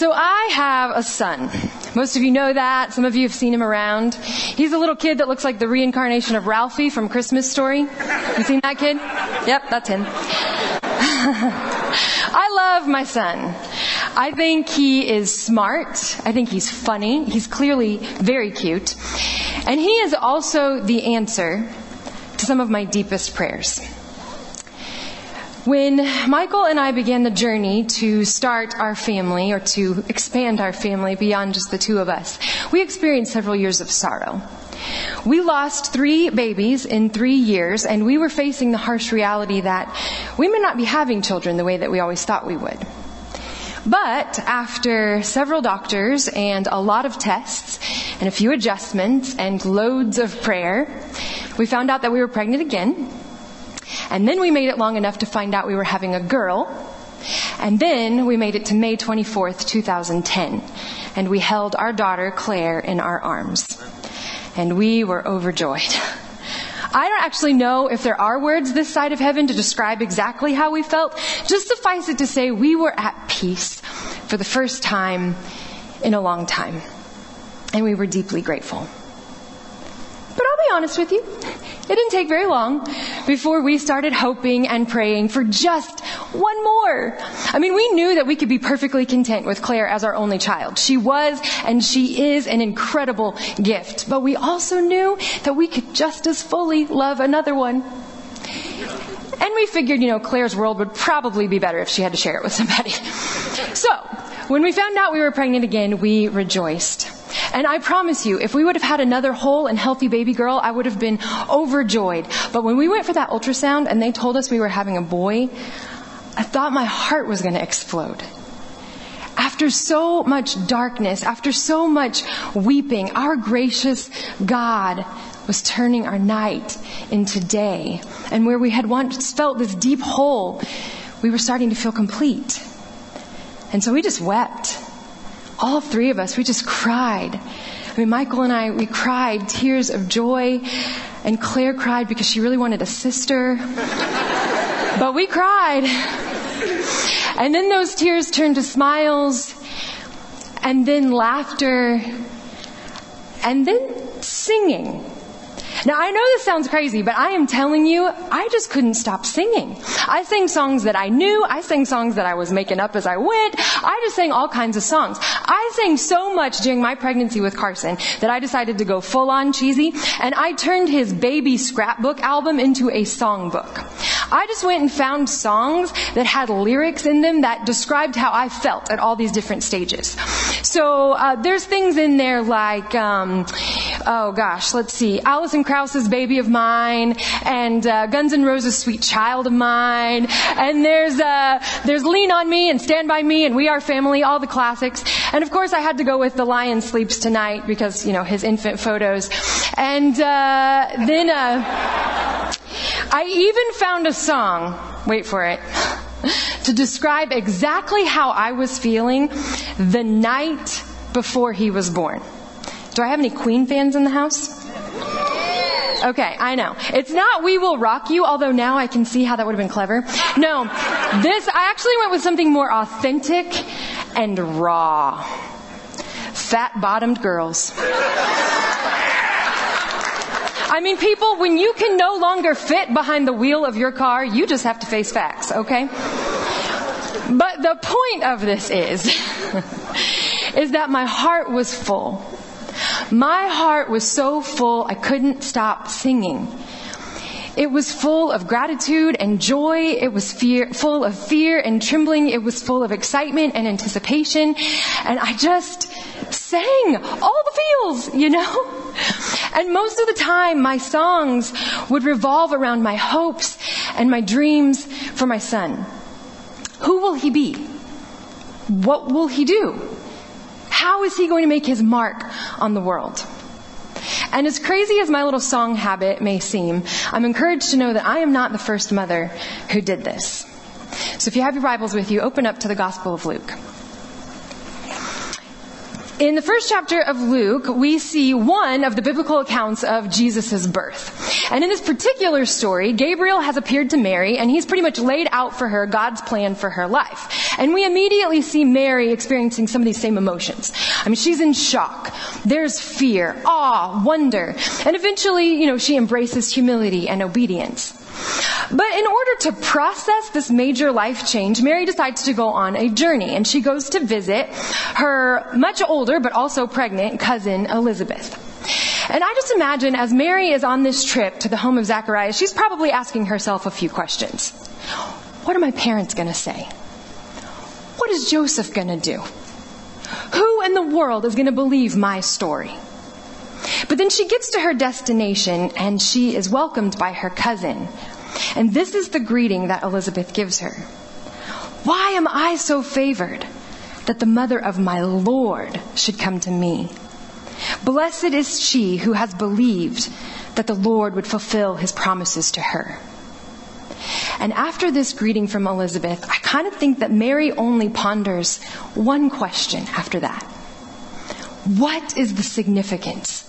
So I have a son. Most of you know that. Some of you have seen him around. He's a little kid that looks like the reincarnation of Ralphie from Christmas Story. You seen that kid? Yep, that's him. I love my son. I think he is smart. I think he's funny. He's clearly very cute. And he is also the answer to some of my deepest prayers. When Michael and I began the journey to start our family or to expand our family beyond just the two of us, we experienced several years of sorrow. We lost three babies in three years, and we were facing the harsh reality that we may not be having children the way that we always thought we would. But after several doctors and a lot of tests and a few adjustments and loads of prayer, we found out that we were pregnant again and then we made it long enough to find out we were having a girl. And then we made it to May 24th, 2010. And we held our daughter, Claire, in our arms. And we were overjoyed. I don't actually know if there are words this side of heaven to describe exactly how we felt. Just suffice it to say we were at peace for the first time in a long time. And we were deeply grateful. But I'll be honest with you. It didn't take very long before we started hoping and praying for just one more. I mean, we knew that we could be perfectly content with Claire as our only child. She was and she is an incredible gift. But we also knew that we could just as fully love another one. And we figured, you know, Claire's world would probably be better if she had to share it with somebody. So, when we found out we were pregnant again, we rejoiced. And I promise you, if we would have had another whole and healthy baby girl, I would have been overjoyed. But when we went for that ultrasound and they told us we were having a boy, I thought my heart was going to explode. After so much darkness, after so much weeping, our gracious God was turning our night into day. And where we had once felt this deep hole, we were starting to feel complete. And so we just wept all three of us, we just cried. I mean, Michael and I, we cried tears of joy, and Claire cried because she really wanted a sister. but we cried. And then those tears turned to smiles, and then laughter, and then singing. Now I know this sounds crazy, but I am telling you, I just couldn't stop singing. I sang songs that I knew. I sang songs that I was making up as I went. I just sang all kinds of songs. I sang so much during my pregnancy with Carson that I decided to go full on cheesy and I turned his baby scrapbook album into a songbook. I just went and found songs that had lyrics in them that described how I felt at all these different stages. So uh, there's things in there like, um, oh gosh, let's see, Alison Krauss's "Baby of Mine" and uh, Guns N' Roses' "Sweet Child of Mine," and there's uh, there's "Lean on Me" and "Stand by Me" and "We Are Family," all the classics. And of course, I had to go with "The Lion Sleeps Tonight" because you know his infant photos. And uh, then uh, I even found a song, wait for it, to describe exactly how I was feeling the night before he was born. Do I have any Queen fans in the house? Okay, I know. It's not We Will Rock You, although now I can see how that would have been clever. No, this, I actually went with something more authentic and raw. Fat bottomed girls. I mean, people, when you can no longer fit behind the wheel of your car, you just have to face facts, okay? But the point of this is, is that my heart was full. My heart was so full I couldn't stop singing. It was full of gratitude and joy. It was fear, full of fear and trembling. It was full of excitement and anticipation. And I just sang all the feels, you know? And most of the time, my songs would revolve around my hopes and my dreams for my son. Who will he be? What will he do? How is he going to make his mark on the world? And as crazy as my little song habit may seem, I'm encouraged to know that I am not the first mother who did this. So if you have your Bibles with you, open up to the Gospel of Luke. In the first chapter of Luke, we see one of the biblical accounts of Jesus' birth. And in this particular story, Gabriel has appeared to Mary and he's pretty much laid out for her God's plan for her life. And we immediately see Mary experiencing some of these same emotions. I mean, she's in shock. There's fear, awe, wonder. And eventually, you know, she embraces humility and obedience. But in order to process this major life change, Mary decides to go on a journey and she goes to visit her much older but also pregnant cousin Elizabeth. And I just imagine as Mary is on this trip to the home of Zacharias, she's probably asking herself a few questions. What are my parents going to say? What is Joseph going to do? Who in the world is going to believe my story? But then she gets to her destination and she is welcomed by her cousin. And this is the greeting that Elizabeth gives her. Why am I so favored that the mother of my Lord should come to me? Blessed is she who has believed that the Lord would fulfill his promises to her. And after this greeting from Elizabeth, I kind of think that Mary only ponders one question after that. What is the significance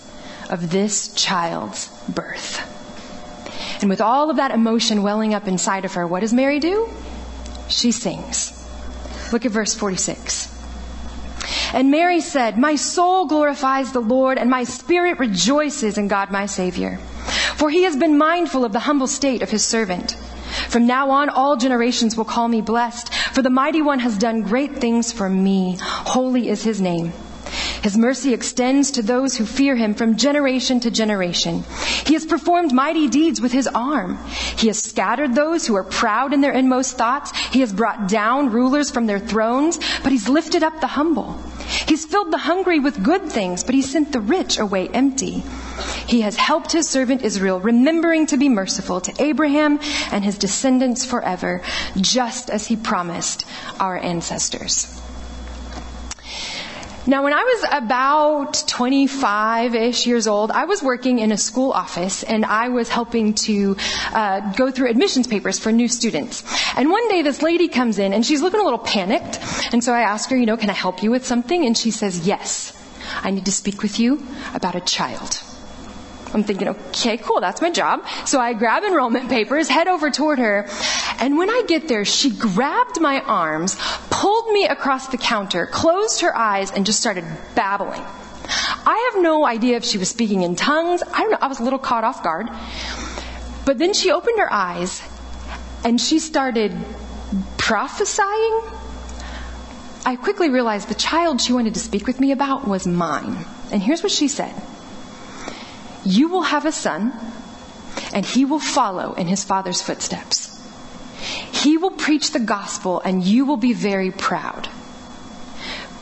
of this child's birth? And with all of that emotion welling up inside of her, what does Mary do? She sings. Look at verse 46. And Mary said, My soul glorifies the Lord, and my spirit rejoices in God my Savior. For he has been mindful of the humble state of his servant. From now on, all generations will call me blessed, for the mighty one has done great things for me. Holy is his name. His mercy extends to those who fear him from generation to generation. He has performed mighty deeds with his arm. He has scattered those who are proud in their inmost thoughts. He has brought down rulers from their thrones, but he's lifted up the humble. He's filled the hungry with good things, but he sent the rich away empty. He has helped his servant Israel, remembering to be merciful to Abraham and his descendants forever, just as he promised our ancestors. Now, when I was about 25-ish years old, I was working in a school office and I was helping to uh, go through admissions papers for new students. And one day this lady comes in and she's looking a little panicked. And so I ask her, you know, can I help you with something? And she says, yes. I need to speak with you about a child. I'm thinking, okay, cool, that's my job. So I grab enrollment papers, head over toward her, and when I get there, she grabbed my arms, pulled me across the counter, closed her eyes, and just started babbling. I have no idea if she was speaking in tongues. I don't know, I was a little caught off guard. But then she opened her eyes and she started prophesying. I quickly realized the child she wanted to speak with me about was mine. And here's what she said. You will have a son, and he will follow in his father's footsteps. He will preach the gospel, and you will be very proud.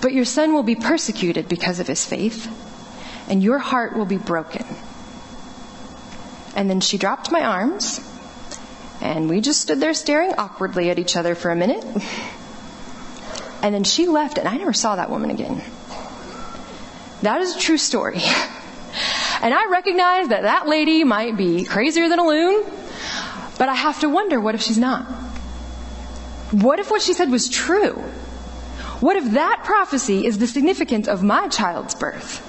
But your son will be persecuted because of his faith, and your heart will be broken. And then she dropped my arms, and we just stood there staring awkwardly at each other for a minute. And then she left, and I never saw that woman again. That is a true story. And I recognize that that lady might be crazier than a loon, but I have to wonder what if she's not? What if what she said was true? What if that prophecy is the significance of my child's birth?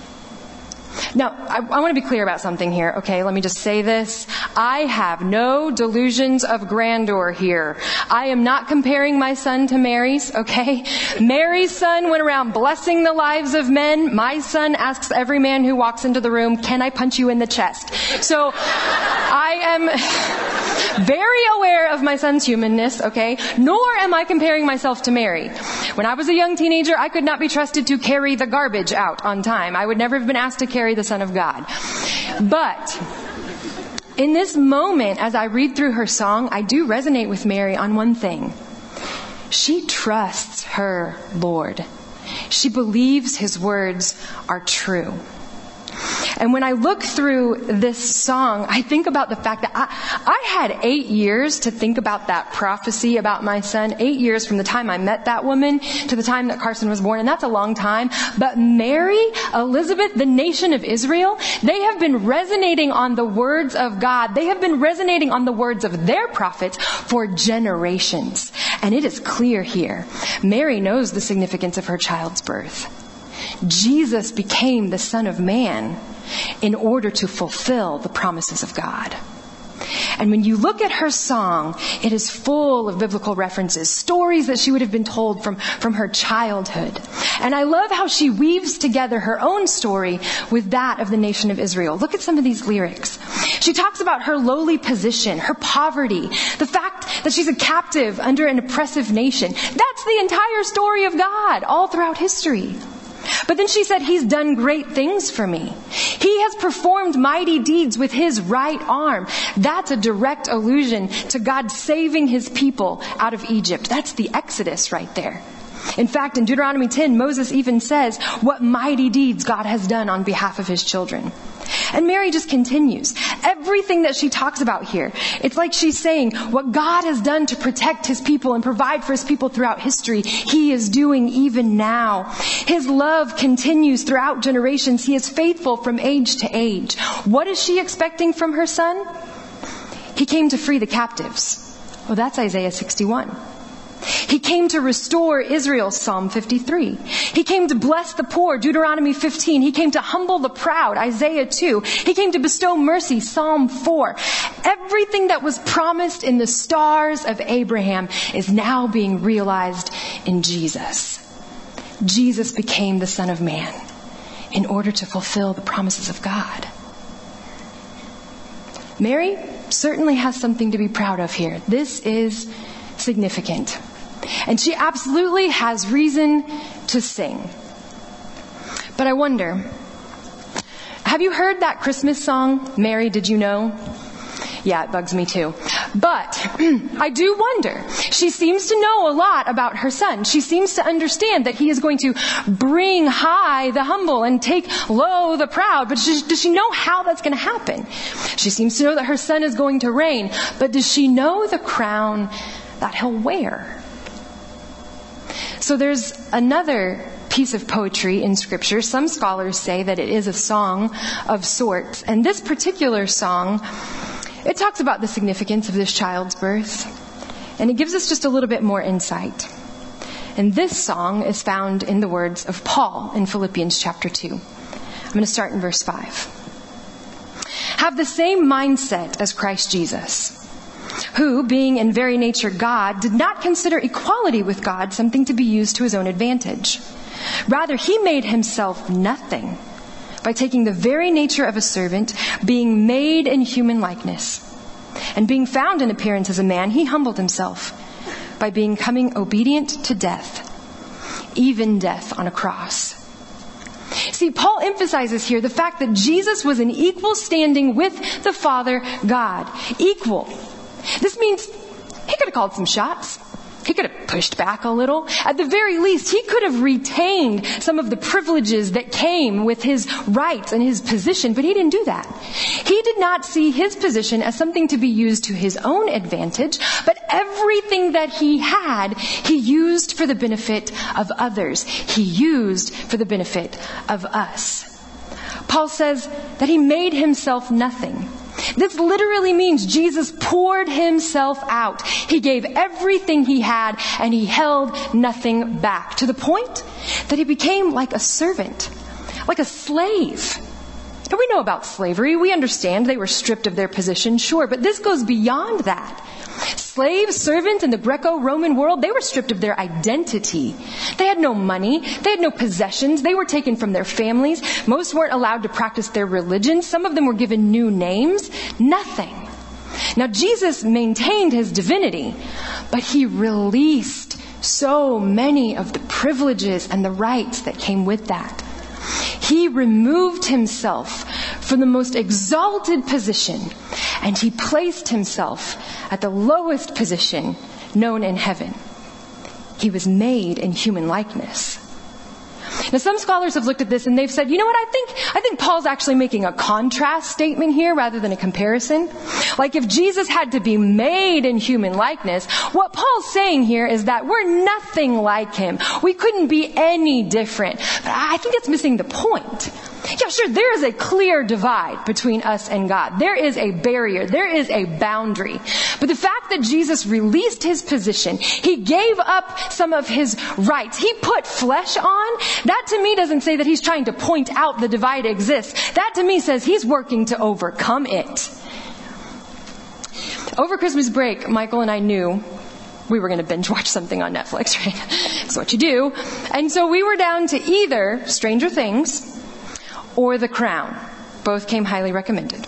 Now, I, I want to be clear about something here, okay? Let me just say this. I have no delusions of grandeur here. I am not comparing my son to Mary's, okay? Mary's son went around blessing the lives of men. My son asks every man who walks into the room, can I punch you in the chest? So, I am very aware of my son's humanness, okay? Nor am I comparing myself to Mary. When I was a young teenager, I could not be trusted to carry the garbage out on time. I would never have been asked to carry the Son of God. But, in this moment, as I read through her song, I do resonate with Mary on one thing. She trusts her Lord. She believes his words are true. And when I look through this song, I think about the fact that I, I had eight years to think about that prophecy about my son. Eight years from the time I met that woman to the time that Carson was born. And that's a long time. But Mary, Elizabeth, the nation of Israel, they have been resonating on the words of God. They have been resonating on the words of their prophets for generations. And it is clear here. Mary knows the significance of her child's birth. Jesus became the Son of Man in order to fulfill the promises of God. And when you look at her song, it is full of biblical references, stories that she would have been told from, from her childhood. And I love how she weaves together her own story with that of the nation of Israel. Look at some of these lyrics. She talks about her lowly position, her poverty, the fact that she's a captive under an oppressive nation. That's the entire story of God all throughout history. But then she said, He's done great things for me. He has performed mighty deeds with His right arm. That's a direct allusion to God saving His people out of Egypt. That's the Exodus right there. In fact, in Deuteronomy 10, Moses even says what mighty deeds God has done on behalf of His children. And Mary just continues. Everything that she talks about here, it's like she's saying what God has done to protect his people and provide for his people throughout history, he is doing even now. His love continues throughout generations. He is faithful from age to age. What is she expecting from her son? He came to free the captives. Well, that's Isaiah 61. He came to restore Israel, Psalm 53. He came to bless the poor, Deuteronomy 15. He came to humble the proud, Isaiah 2. He came to bestow mercy, Psalm 4. Everything that was promised in the stars of Abraham is now being realized in Jesus. Jesus became the Son of Man in order to fulfill the promises of God. Mary certainly has something to be proud of here. This is significant. And she absolutely has reason to sing. But I wonder, have you heard that Christmas song, Mary, Did You Know? Yeah, it bugs me too. But I do wonder. She seems to know a lot about her son. She seems to understand that he is going to bring high the humble and take low the proud. But does she know how that's going to happen? She seems to know that her son is going to reign. But does she know the crown that he'll wear? So there's another piece of poetry in scripture. Some scholars say that it is a song of sorts. And this particular song, it talks about the significance of this child's birth. And it gives us just a little bit more insight. And this song is found in the words of Paul in Philippians chapter 2. I'm going to start in verse 5. Have the same mindset as Christ Jesus who, being in very nature God, did not consider equality with God something to be used to his own advantage. Rather, he made himself nothing by taking the very nature of a servant, being made in human likeness. And being found in appearance as a man, he humbled himself by becoming obedient to death, even death on a cross. See, Paul emphasizes here the fact that Jesus was in equal standing with the Father God. Equal. This means he could have called some shots. He could have pushed back a little. At the very least, he could have retained some of the privileges that came with his rights and his position, but he didn't do that. He did not see his position as something to be used to his own advantage, but everything that he had, he used for the benefit of others. He used for the benefit of us. Paul says that he made himself nothing. This literally means Jesus poured himself out. He gave everything he had and he held nothing back to the point that he became like a servant, like a slave. Now we know about slavery. We understand they were stripped of their position, sure, but this goes beyond that. Slaves, servant in the Greco-Roman world, they were stripped of their identity. They had no money. They had no possessions. They were taken from their families. Most weren't allowed to practice their religion. Some of them were given new names. Nothing. Now Jesus maintained his divinity, but he released so many of the privileges and the rights that came with that. He removed himself from the most exalted position and he placed himself at the lowest position known in heaven. He was made in human likeness. Now some scholars have looked at this and they've said, you know what, I think, I think Paul's actually making a contrast statement here rather than a comparison. Like if Jesus had to be made in human likeness, what Paul's saying here is that we're nothing like him. We couldn't be any different. But I think it's missing the point. Yeah, sure, there is a clear divide between us and God. There is a barrier. There is a boundary. But the fact that Jesus released his position, he gave up some of his rights, he put flesh on, that to me doesn't say that he's trying to point out the divide exists. That to me says he's working to overcome it. over Christmas break, Michael and I knew we were going to binge watch something on Netflix, right? That's what you do. And so we were down to either Stranger Things or The Crown. Both came highly recommended.